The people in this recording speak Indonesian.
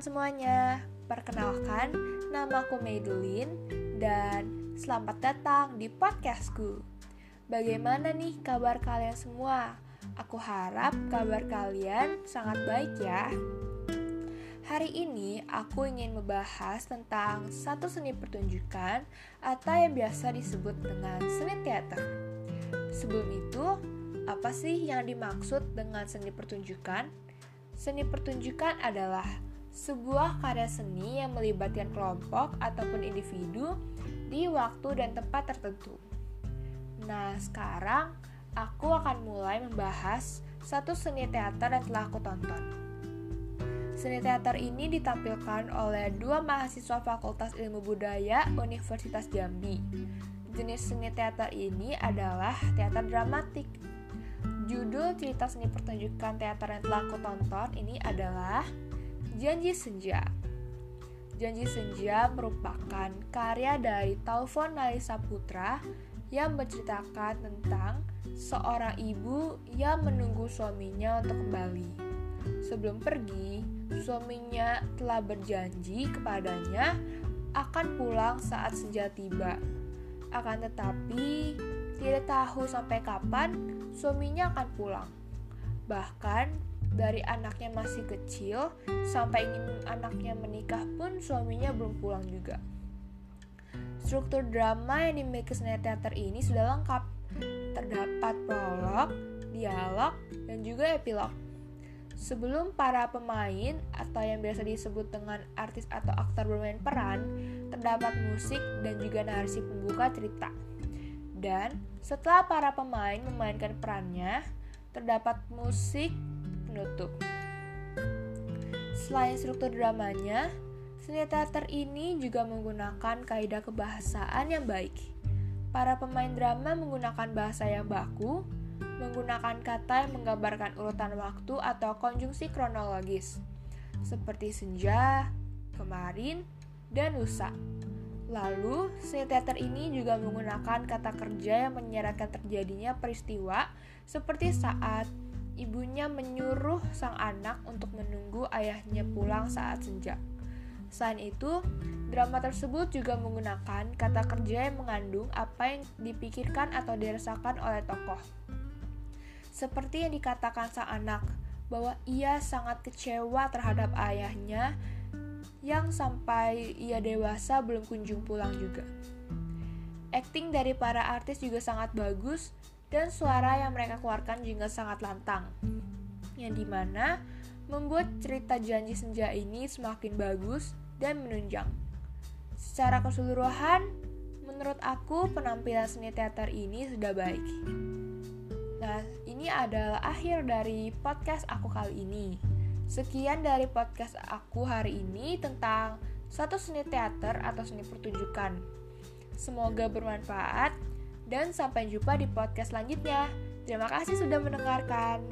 semuanya, perkenalkan nama aku Madeline dan selamat datang di podcastku. Bagaimana nih kabar kalian semua? Aku harap kabar kalian sangat baik ya. Hari ini aku ingin membahas tentang satu seni pertunjukan atau yang biasa disebut dengan seni teater. Sebelum itu, apa sih yang dimaksud dengan seni pertunjukan? Seni pertunjukan adalah sebuah karya seni yang melibatkan kelompok ataupun individu di waktu dan tempat tertentu. Nah, sekarang aku akan mulai membahas satu seni teater yang telah aku tonton. Seni teater ini ditampilkan oleh dua mahasiswa Fakultas Ilmu Budaya Universitas Jambi. Jenis seni teater ini adalah teater dramatik. Judul cerita seni pertunjukan teater yang telah aku tonton ini adalah Janji Senja. Janji Senja merupakan karya dari Taufan Nalisa Putra yang menceritakan tentang seorang ibu yang menunggu suaminya untuk kembali. Sebelum pergi, suaminya telah berjanji kepadanya akan pulang saat senja tiba. Akan tetapi, tidak tahu sampai kapan suaminya akan pulang. Bahkan dari anaknya masih kecil sampai ingin anaknya menikah pun suaminya belum pulang juga. Struktur drama yang dimiliki seni teater ini sudah lengkap. Terdapat prolog, dialog, dan juga epilog. Sebelum para pemain atau yang biasa disebut dengan artis atau aktor bermain peran, terdapat musik dan juga narasi pembuka cerita. Dan setelah para pemain memainkan perannya, terdapat musik penutup. Selain struktur dramanya, seni teater ini juga menggunakan kaidah kebahasaan yang baik. Para pemain drama menggunakan bahasa yang baku, menggunakan kata yang menggambarkan urutan waktu atau konjungsi kronologis, seperti senja, kemarin, dan lusa. Lalu, seni teater ini juga menggunakan kata kerja yang menyeratkan terjadinya peristiwa seperti saat, ibunya menyuruh sang anak untuk menunggu ayahnya pulang saat senja. Selain itu, drama tersebut juga menggunakan kata kerja yang mengandung apa yang dipikirkan atau dirasakan oleh tokoh. Seperti yang dikatakan sang anak, bahwa ia sangat kecewa terhadap ayahnya yang sampai ia dewasa belum kunjung pulang juga. Acting dari para artis juga sangat bagus dan suara yang mereka keluarkan juga sangat lantang, yang di mana membuat cerita janji senja ini semakin bagus dan menunjang. Secara keseluruhan, menurut aku penampilan seni teater ini sudah baik. Nah, ini adalah akhir dari podcast aku kali ini. Sekian dari podcast aku hari ini tentang satu seni teater atau seni pertunjukan. Semoga bermanfaat dan sampai jumpa di podcast selanjutnya. Terima kasih sudah mendengarkan.